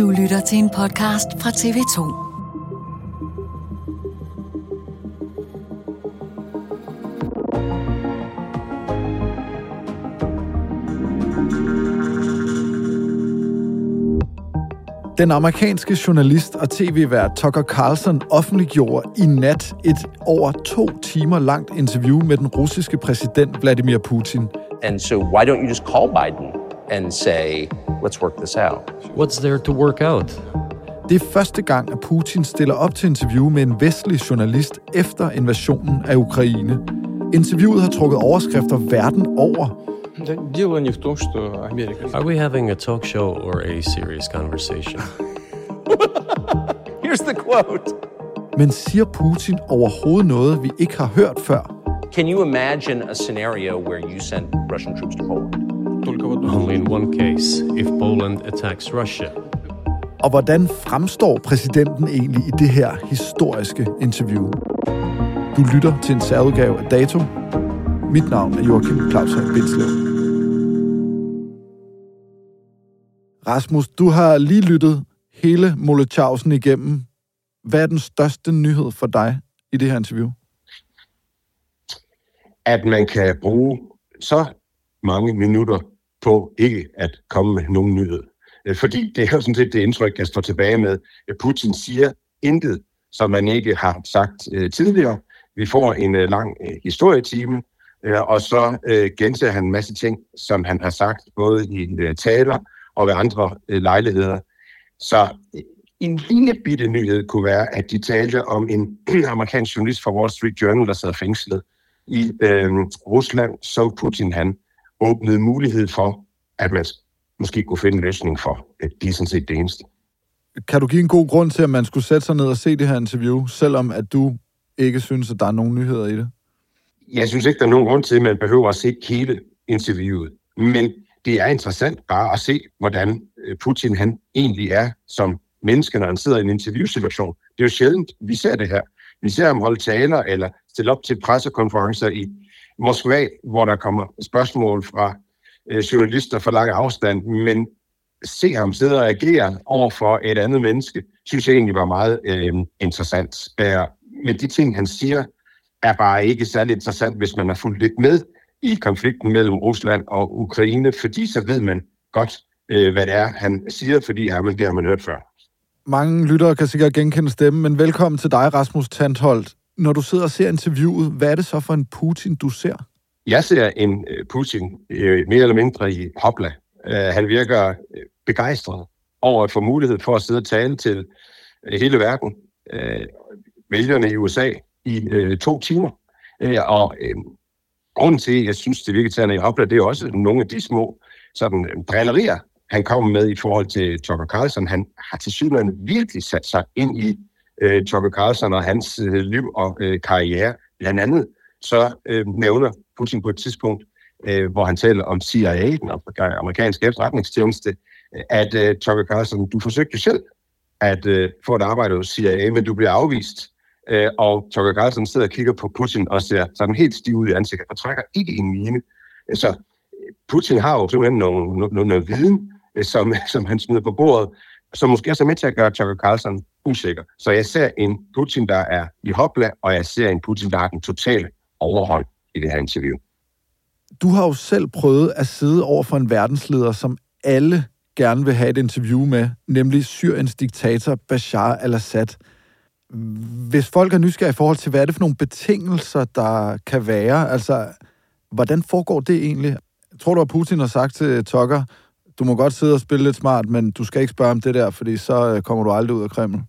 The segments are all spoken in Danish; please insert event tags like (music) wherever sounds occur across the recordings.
Du lytter til en podcast fra TV2. Den amerikanske journalist og tv-vært Tucker Carlson offentliggjorde i nat et over to timer langt interview med den russiske præsident Vladimir Putin. And so, why don't you just call Biden and say, let's work this out. What's there to work out? Det er første gang, at Putin stiller op til interview med en vestlig journalist efter invasionen af Ukraine. Interviewet har trukket overskrifter verden over. Are we having a talk show or a serious conversation? (laughs) Here's the quote. Men siger Putin overhovedet noget, vi ikke har hørt før? Can you imagine a scenario where you sent Russian troops to Poland? Only in one case, if Poland attacks Russia. Og hvordan fremstår præsidenten egentlig i det her historiske interview? Du lytter til en særudgave af Dato. Mit navn er Joachim Claus Bindslev. Rasmus, du har lige lyttet hele Molotjavsen igennem. Hvad er den største nyhed for dig i det her interview? At man kan bruge så mange minutter på ikke at komme med nogen nyhed. Øh, Fordi det er jo sådan set det indtryk, jeg står tilbage med. at Putin siger intet, som man ikke har sagt øh, tidligere. Vi får en øh, lang øh, historietime, øh, og så øh, gentager han en masse ting, som han har sagt, både i øh, taler og ved andre øh, lejligheder. Så øh, en lille bitte nyhed kunne være, at de talte om en (clears throat) amerikansk journalist fra Wall Street Journal, der sad fængslet i øh, Rusland, så Putin han åbnede mulighed for, at man måske kunne finde en løsning for. Det er sådan set det eneste. Kan du give en god grund til, at man skulle sætte sig ned og se det her interview, selvom at du ikke synes, at der er nogen nyheder i det? Jeg synes ikke, der er nogen grund til, at man behøver at se hele interviewet. Men det er interessant bare at se, hvordan øh, Putin han egentlig er som menneske, når han sidder i en interviewsituation. Det er jo sjældent, vi ser det her. Vi ser ham holde taler eller stille op til pressekonferencer i Moskva, hvor der kommer spørgsmål fra øh, journalister for lang afstand, men se ham sidde og agere over for et andet menneske, synes jeg egentlig var meget øh, interessant. Øh, men de ting, han siger, er bare ikke særlig interessant, hvis man har fulgt lidt med i konflikten mellem Rusland og Ukraine, fordi så ved man godt, øh, hvad det er, han siger, fordi ja, men det har man hørt før. Mange lyttere kan sikkert genkende stemmen, men velkommen til dig, Rasmus Tantholdt. Når du sidder og ser interviewet, hvad er det så for en Putin, du ser? Jeg ser en øh, Putin øh, mere eller mindre i hopla. Øh, han virker begejstret over at få mulighed for at sidde og tale til hele verden, øh, vælgerne i USA, i to timer. Og grunden til, at jeg synes, det virker til, at han er i hopla, det er også nogle af de små sådan, drillerier, han kommer med i forhold til Tucker Carlson. Han har til synligheden virkelig sat sig ind i øh, Tucker Carlson og hans øh, liv og øh, karriere. Blandt andet så øh, nævner Putin på et tidspunkt, øh, hvor han taler om CIA, den amerikanske efterretningstjeneste, at øh, Tucker Carlson, du forsøgte selv at øh, få et arbejde hos CIA, men du bliver afvist. Øh, og Tucker Carlson sidder og kigger på Putin og ser sådan helt stiv ud i ansigtet og trækker ikke en mine. Så Putin har jo simpelthen nogle, nogle, noget viden, øh, som, som han smider på bordet, som måske også er med til at gøre Tucker Carlson usikker. Så jeg ser en Putin, der er i hopla, og jeg ser en Putin, der har den totale overhånd i det her interview. Du har jo selv prøvet at sidde over for en verdensleder, som alle gerne vil have et interview med, nemlig Syriens diktator Bashar al-Assad. Hvis folk er nysgerrige i forhold til, hvad er det for nogle betingelser, der kan være? Altså, hvordan foregår det egentlig? Tror du, at Putin har sagt til Tucker, du må godt sidde og spille lidt smart, men du skal ikke spørge om det der, fordi så øh, kommer du aldrig ud af Kreml?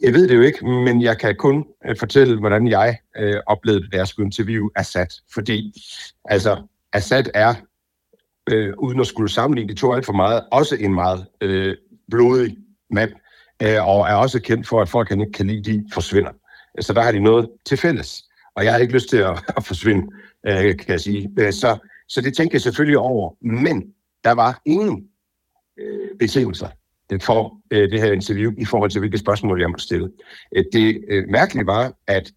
Jeg ved det jo ikke, men jeg kan kun øh, fortælle, hvordan jeg øh, oplevede det, da jeg skulle interviewe Assad. Fordi altså, Assad er, øh, uden at skulle sammenligne de to alt for meget, også en meget øh, blodig mand, øh, og er også kendt for, at folk, han ikke kan lide, de forsvinder. Så der har de noget til fælles. Og jeg har ikke lyst til at, (laughs) at forsvinde, øh, kan jeg sige. Øh, så, så det tænker jeg selvfølgelig over. Men der var ingen øh, betingelser for øh, det her interview i forhold til, hvilke spørgsmål jeg måtte stille. Øh, det øh, mærkelige var, at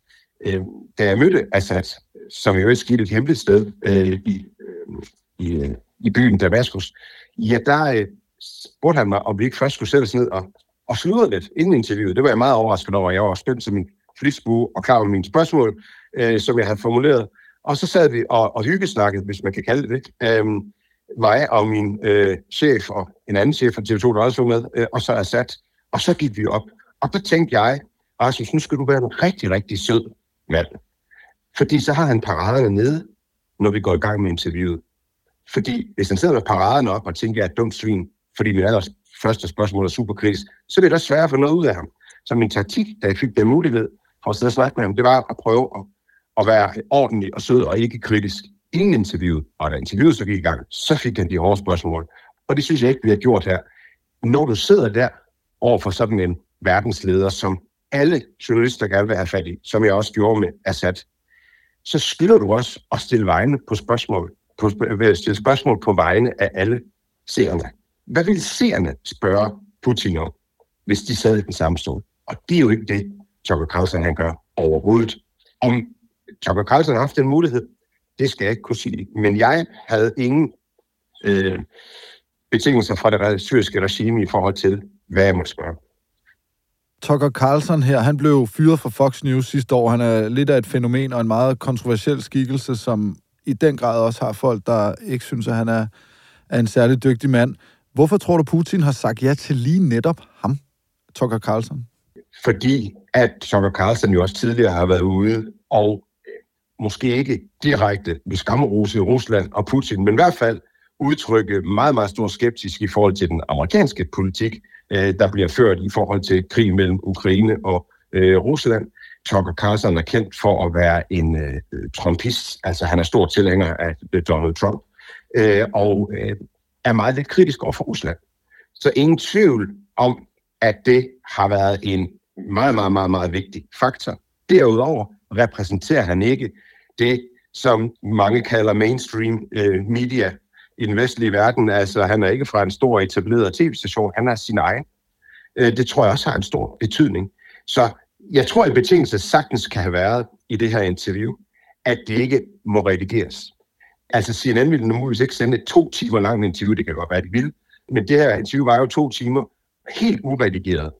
øh, da jeg mødte Assad, som jo skete et hemmeligt sted øh, i, øh, i, øh, i byen Damaskus, ja, der øh, spurgte han mig, om vi ikke først skulle sætte os ned og, og sludre lidt inden interviewet. Det var jeg meget overrasket over. Jeg var spændt til min flitsbue og klar med mine spørgsmål, øh, som jeg havde formuleret. Og så sad vi og, og hyggesnakkede, hvis man kan kalde det det. Øhm, mig og min øh, chef og en anden chef fra TV2, der også var med, øh, og så er sat. Og så gik vi op. Og så tænkte jeg, Rasmus, nu skal du være en rigtig, rigtig sød mand. Fordi så har han paraderne nede, når vi går i gang med interviewet. Fordi hvis han sidder med paraderne op og tænker, at jeg er et dumt svin, fordi min aller første spørgsmål er super så bliver det også svært at få noget ud af ham. Så min taktik, da jeg fik den mulighed for at sidde og snakke med ham, det var at prøve at, at være ordentlig og sød og ikke kritisk inden interviewet, og da interviewet så gik i gang, så fik han de hårde spørgsmål. Og det synes jeg ikke, vi har gjort her. Når du sidder der over for sådan en verdensleder, som alle journalister gerne vil have fat i, som jeg også gjorde med Assad, så skylder du også at stille vegne på spørgsmål, på, øh, stille spørgsmål på vegne af alle seerne. Hvad vil seerne spørge Putin om, hvis de sad i den samme stol? Og det er jo ikke det, Tucker Carlson han gør overhovedet. Om Tucker Carlson har haft den mulighed, det skal jeg ikke kunne sige. Men jeg havde ingen øh, betingelser fra det syriske regime i forhold til, hvad jeg må spørge. Tucker Carlson her, han blev fyret fra Fox News sidste år. Han er lidt af et fænomen og en meget kontroversiel skikkelse, som i den grad også har folk, der ikke synes, at han er, er en særlig dygtig mand. Hvorfor tror du, Putin har sagt ja til lige netop ham, Tucker Carlson? Fordi at Tucker Carlson jo også tidligere har været ude og måske ikke direkte ved skammerose Rusland og Putin, men i hvert fald udtrykke meget, meget stor skeptisk i forhold til den amerikanske politik, øh, der bliver ført i forhold til krig mellem Ukraine og øh, Rusland. Tucker Carlson er kendt for at være en øh, trumpist, altså han er stor tilhænger af øh, Donald Trump, øh, og øh, er meget lidt kritisk over for Rusland. Så ingen tvivl om, at det har været en meget, meget, meget, meget vigtig faktor. Derudover repræsenterer han ikke det, som mange kalder mainstream øh, media i den vestlige verden. Altså, han er ikke fra en stor etableret tv-station, han er sin egen. Øh, det tror jeg også har en stor betydning. Så jeg tror, at betingelse sagtens kan have været i det her interview, at det ikke må redigeres. Altså CNN ville muligvis ikke sende et to timer langt interview, det kan godt være, de vil, men det her interview var jo to timer helt uredigeret.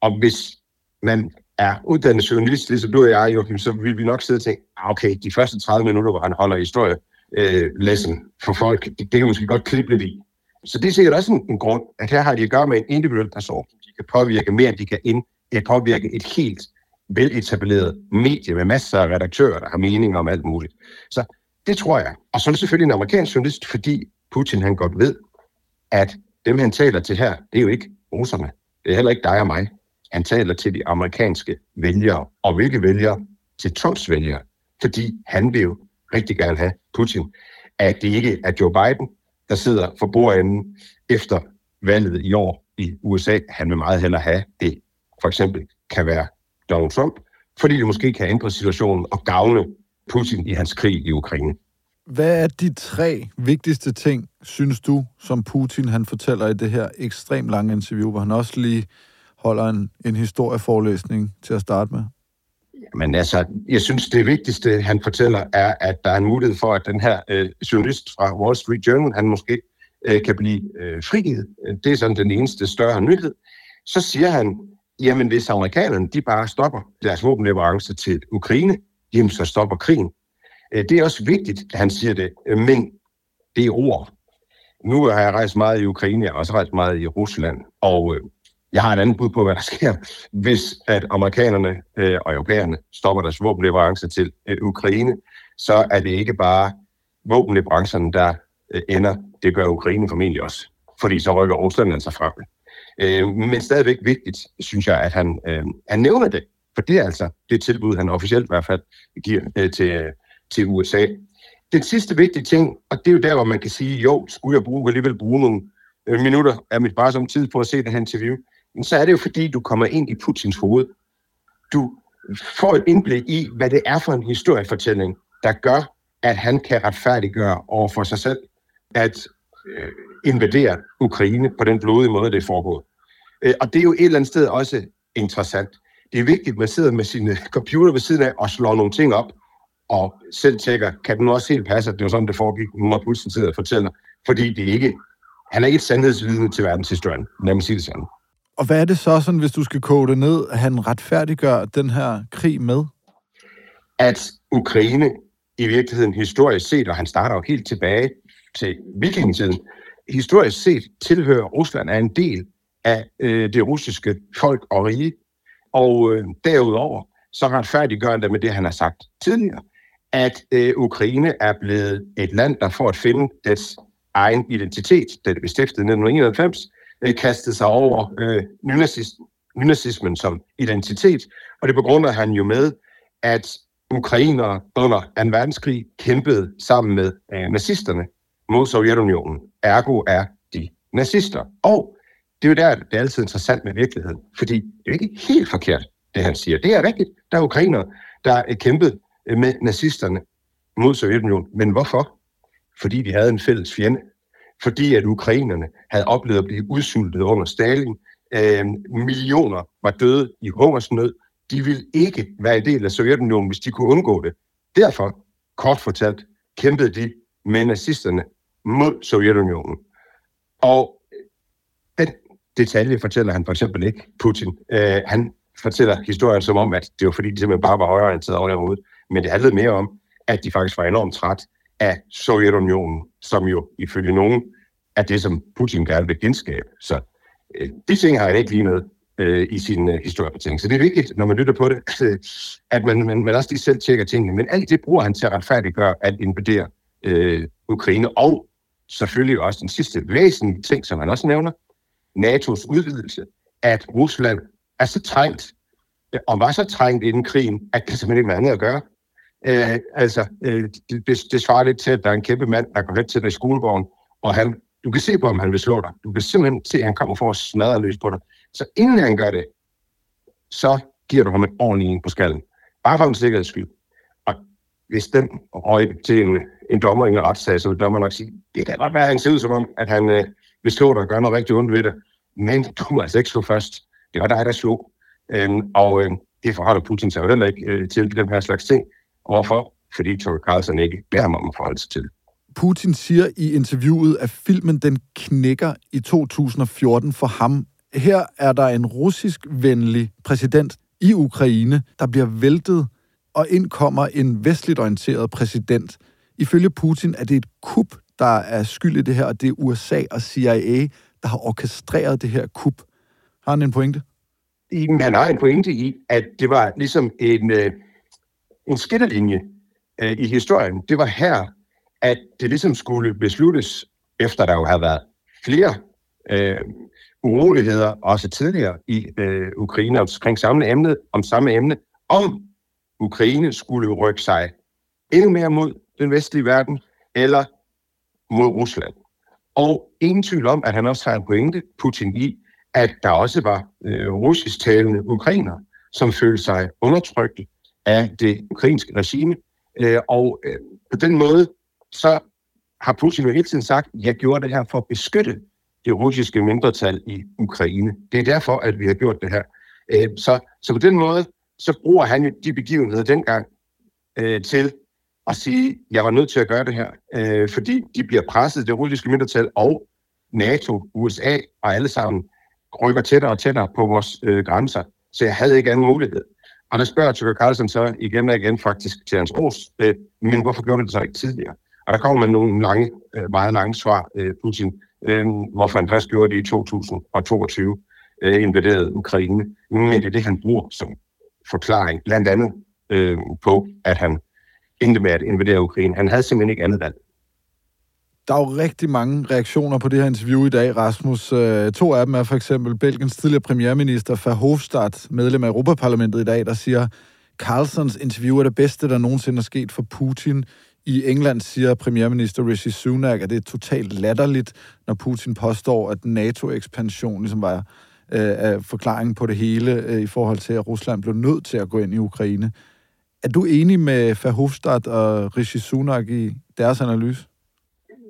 Og hvis man er uddannet journalist, ligesom du og jeg, Joachim, så vil vi nok sidde og tænke, ah, okay, de første 30 minutter, hvor han holder historie, øh, lesson for folk, det, det kan måske godt klippe lidt i. Så det er sikkert også en, en grund, at her har de at gøre med en individuel person, som de kan påvirke mere, end de kan ind, at påvirke et helt veletableret medie med masser af redaktører, der har meninger om alt muligt. Så det tror jeg. Og så er det selvfølgelig en amerikansk journalist, fordi Putin han godt ved, at dem han taler til her, det er jo ikke russerne. Det er heller ikke dig og mig han taler til de amerikanske vælgere. Og hvilke vælgere? Til Trumps vælgere. Fordi han vil jo rigtig gerne have Putin. At det ikke er Joe Biden, der sidder for bordenden efter valget i år i USA. Han vil meget hellere have det. For eksempel kan være Donald Trump, fordi det måske kan ændre situationen og gavne Putin i hans krig i Ukraine. Hvad er de tre vigtigste ting, synes du, som Putin han fortæller i det her ekstremt lange interview, hvor han også lige holder en, en historieforelæsning til at starte med? Men altså, jeg synes, det vigtigste, han fortæller, er, at der er en mulighed for, at den her øh, journalist fra Wall Street Journal, han måske øh, kan blive øh, frigivet. Det er sådan den eneste større nyhed. Så siger han, jamen hvis amerikanerne de bare stopper deres våbenleverancer til Ukraine, jamen så stopper krigen. Øh, det er også vigtigt, at han siger det, øh, men det er ord. Nu har jeg rejst meget i Ukraine, jeg har også rejst meget i Rusland, og øh, jeg har et andet bud på, hvad der sker, hvis at amerikanerne øh, og europæerne stopper deres våbenleverancer til øh, Ukraine, så er det ikke bare våbenleverancerne, der øh, ender. Det gør Ukraine formentlig også, fordi så rykker Rusland altså frem. Øh, men stadigvæk vigtigt, synes jeg, at han, øh, han nævner det, for det er altså det tilbud, han officielt i hvert fald giver øh, til, til USA. Den sidste vigtige ting, og det er jo der, hvor man kan sige, jo, skulle jeg bruge, alligevel bruge nogle øh, minutter af mit bare som tid på at se det her interview, så er det jo fordi, du kommer ind i Putins hoved. Du får et indblik i, hvad det er for en historiefortælling, der gør, at han kan retfærdiggøre over for sig selv, at øh, invadere Ukraine på den blodige måde, det er foregået. Øh, og det er jo et eller andet sted også interessant. Det er vigtigt, at man sidder med sin øh, computer ved siden af og slår nogle ting op, og selv tjekker, kan den også helt passe, at det var sådan, det foregik, når Putin sidder og fortæller. Fordi det er ikke, han er ikke et sandhedsvidne til verdenshistorien, lad mig sige det sådan. Og hvad er det så, sådan, hvis du skal koge det ned, at han retfærdiggør den her krig med? At Ukraine i virkeligheden historisk set, og han starter jo helt tilbage til vikingetiden, historisk set tilhører Rusland er en del af øh, det russiske folk og rige. Og øh, derudover så retfærdiggør han det med det, han har sagt tidligere, at øh, Ukraine er blevet et land, der for at finde dets egen identitet, da det blev stiftet i 1991, øh, kastet sig over øh, nynazismen som identitet. Og det begrunder han jo med, at ukrainere under 2. verdenskrig kæmpede sammen med øh, nazisterne mod Sovjetunionen. Ergo er de nazister. Og det er jo der, det er altid interessant med virkeligheden, fordi det er jo ikke helt forkert, det han siger. Det er rigtigt. Der er ukrainere, der øh, er kæmpet øh, med nazisterne mod Sovjetunionen. Men hvorfor? Fordi de havde en fælles fjende. Fordi at ukrainerne havde oplevet at blive udsultet under Stalin. Øh, millioner var døde i hungersnød. De ville ikke være en del af Sovjetunionen, hvis de kunne undgå det. Derfor, kort fortalt, kæmpede de med nazisterne mod Sovjetunionen. Og øh, den detalje fortæller han for eksempel ikke Putin. Øh, han fortæller historien som om, at det var fordi, de simpelthen bare var højreorienteret over. Men det handlede mere om, at de faktisk var enormt træt af Sovjetunionen, som jo ifølge nogen er det, som Putin gerne vil genskabe. Så øh, de ting har han ikke lige øh, i sin øh, historiefortælling. Så det er vigtigt, når man lytter på det, (clears throat) at man, man, man også lige selv tjekker tingene. Men alt det bruger han til at retfærdiggøre at invadere øh, Ukraine. Og selvfølgelig også den sidste væsentlige ting, som han også nævner, NATO's udvidelse, at Rusland er så trængt, øh, og var så trængt inden krigen, at det simpelthen ikke var andet at gøre. Øh, altså, øh, det, det svarer lidt til, at der er en kæmpe mand, der går lidt til dig i skolegården, og han, du kan se på, om han vil slå dig. Du kan simpelthen se, at han kommer for at smadre løs på dig. Så inden han gør det, så giver du ham en ordentlig en på skallen. Bare for en sikkerheds skyld. Og hvis den røg til en, en dommer i en retssag, så vil dommeren nok sige, det kan godt være, at han ser ud som om, at han øh, vil slå dig og gøre noget rigtig ondt ved det. Men du må altså ikke slå først. Det var dig, der slog. Øhm, og øh, det forholder Putin sig jo heller ikke øh, til den her slags ting. Hvorfor? Fordi Tucker Carlson ikke beder ham om at forholde sig til Putin siger i interviewet, at filmen den knækker i 2014 for ham. Her er der en russisk-venlig præsident i Ukraine, der bliver væltet, og ind kommer en vestligt orienteret præsident. Ifølge Putin er det et kup, der er skyld i det her, og det er USA og CIA, der har orkestreret det her kup. Har han en pointe? Han har en pointe i, at det var ligesom en, øh, en skillelinje øh, i historien. Det var her, at det ligesom skulle besluttes, efter der jo havde været flere øh, uroligheder, også tidligere i øh, Ukraine omkring samme emne, om samme emne, om Ukraine skulle rykke sig endnu mere mod den vestlige verden, eller mod Rusland. Og ingen tvivl om, at han også har en pointe, Putin, i, at der også var øh, russisktalende ukrainer, som følte sig undertrykt af det ukrainske regime. Øh, og øh, på den måde så har Putin jo hele tiden sagt, at jeg gjorde det her for at beskytte det russiske mindretal i Ukraine. Det er derfor, at vi har gjort det her. Øh, så, så på den måde, så bruger han jo de begivenheder dengang øh, til at sige, at jeg var nødt til at gøre det her, øh, fordi de bliver presset, det russiske mindretal og NATO, USA og alle sammen rykker tættere og tættere på vores øh, grænser. Så jeg havde ikke anden mulighed. Og der spørger Tucker Carlson så igen og igen faktisk til hans ros, øh, men hvorfor gjorde det så ikke tidligere? Og der kommer man nogle lange, øh, meget lange svar, øh, Putin, øh, hvorfor han først gjorde det i 2022, øh, invaderede Ukraine. Men det er det, han bruger som forklaring, blandt andet øh, på, at han endte med at invadere Ukraine. Han havde simpelthen ikke andet valg. Der er jo rigtig mange reaktioner på det her interview i dag, Rasmus. Øh, to af dem er for eksempel Belgiens tidligere premierminister Verhofstadt, medlem af Europaparlamentet i dag, der siger, Carlsons interview er det bedste, der nogensinde er sket for Putin. I England siger premierminister Rishi Sunak, at det er totalt latterligt, når Putin påstår, at NATO-ekspansion ligesom var øh, forklaringen på det hele øh, i forhold til, at Rusland blev nødt til at gå ind i Ukraine. Er du enig med Verhofstadt og Rishi Sunak i deres analyse?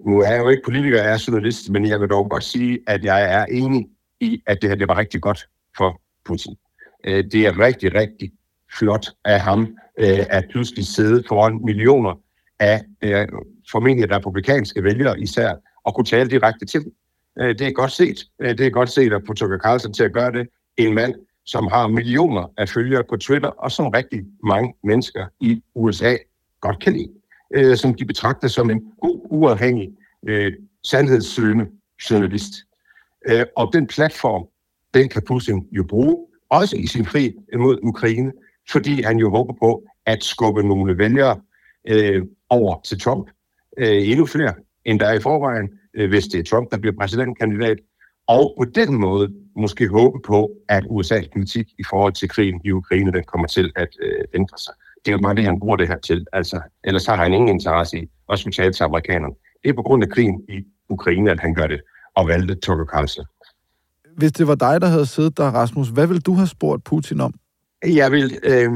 Nu er jeg jo ikke politiker, jeg er journalist, men jeg vil dog godt sige, at jeg er enig i, at det her det var rigtig godt for Putin. Øh, det er rigtig, rigtig flot af ham øh, at pludselig sidde foran millioner af øh, formentlig republikanske vælgere især, og kunne tale direkte til dem. Øh, det er godt set. Øh, det er godt set at få Tucker Carlson til at gøre det. En mand, som har millioner af følgere på Twitter, og som rigtig mange mennesker i USA godt kan lide øh, som de betragter som en god, uafhængig, øh, sandhedssøgende journalist. Øh, og den platform, den kan Putin jo bruge, også i sin krig mod Ukraine, fordi han jo håber på at skubbe nogle vælgere øh, over til Trump. Øh, endnu flere, end der er i forvejen, øh, hvis det er Trump, der bliver præsidentkandidat. Og på den måde måske håbe på, at USA's politik i forhold til krigen i Ukraine, den kommer til at øh, ændre sig. Det er jo bare det, han bruger det her til. Altså, ellers har han ingen interesse i at betale til amerikanerne. Det er på grund af krigen i Ukraine, at han gør det, og valgte Tucker Carlson. Hvis det var dig, der havde siddet der, Rasmus, hvad vil du have spurgt Putin om? Jeg vil øh,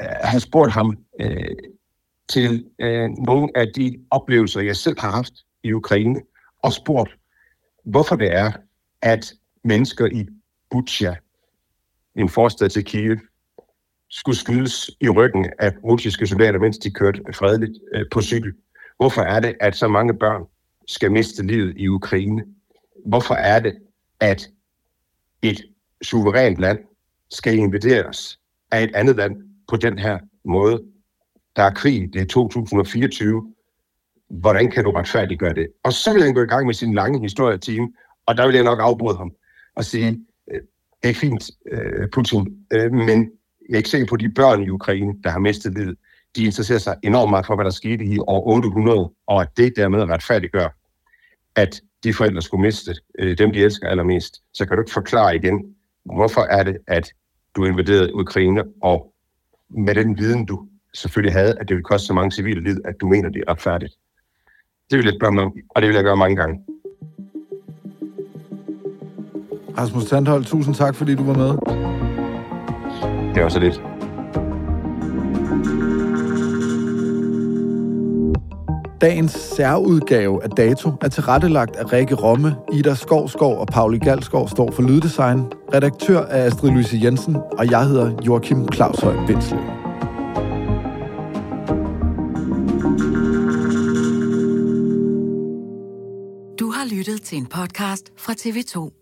have spurgt ham øh, til øh, nogle af de oplevelser, jeg selv har haft i Ukraine, og spurgt, hvorfor det er, at mennesker i Butsja, en forstad til Kiev, skulle skydes i ryggen af russiske soldater, mens de kørte fredeligt øh, på cykel? Hvorfor er det, at så mange børn skal miste livet i Ukraine? Hvorfor er det, at et suverænt land skal invaderes af et andet land på den her måde? Der er krig, det er 2024. Hvordan kan du retfærdiggøre det? Og så vil han gå i gang med sin lange historietime, og der vil jeg nok afbryde ham og sige, øh, det er fint, øh, Putin, øh, men jeg er ikke sikker på, de børn i Ukraine, der har mistet livet, de interesserer sig enormt meget for, hvad der skete i år 800, og at det dermed retfærdiggør, at de forældre skulle miste øh, dem, de elsker allermest. Så kan du ikke forklare igen, hvorfor er det, at du invaderede Ukraine, og med den viden, du selvfølgelig havde, at det ville koste så mange civile liv, at du mener, det er retfærdigt. Det vil jeg spørge mig om, og det vil jeg gøre mange gange. Rasmus Sandhold, tusind tak, fordi du var med. Det var så lidt. Dagens særudgave af Dato er tilrettelagt af Rikke Romme, Ida Skovskov og Pauli Galskov står for Lyddesign. Redaktør er Astrid Louise Jensen, og jeg hedder Joachim Claushøj Bindslev. Du har lyttet til en podcast fra TV2.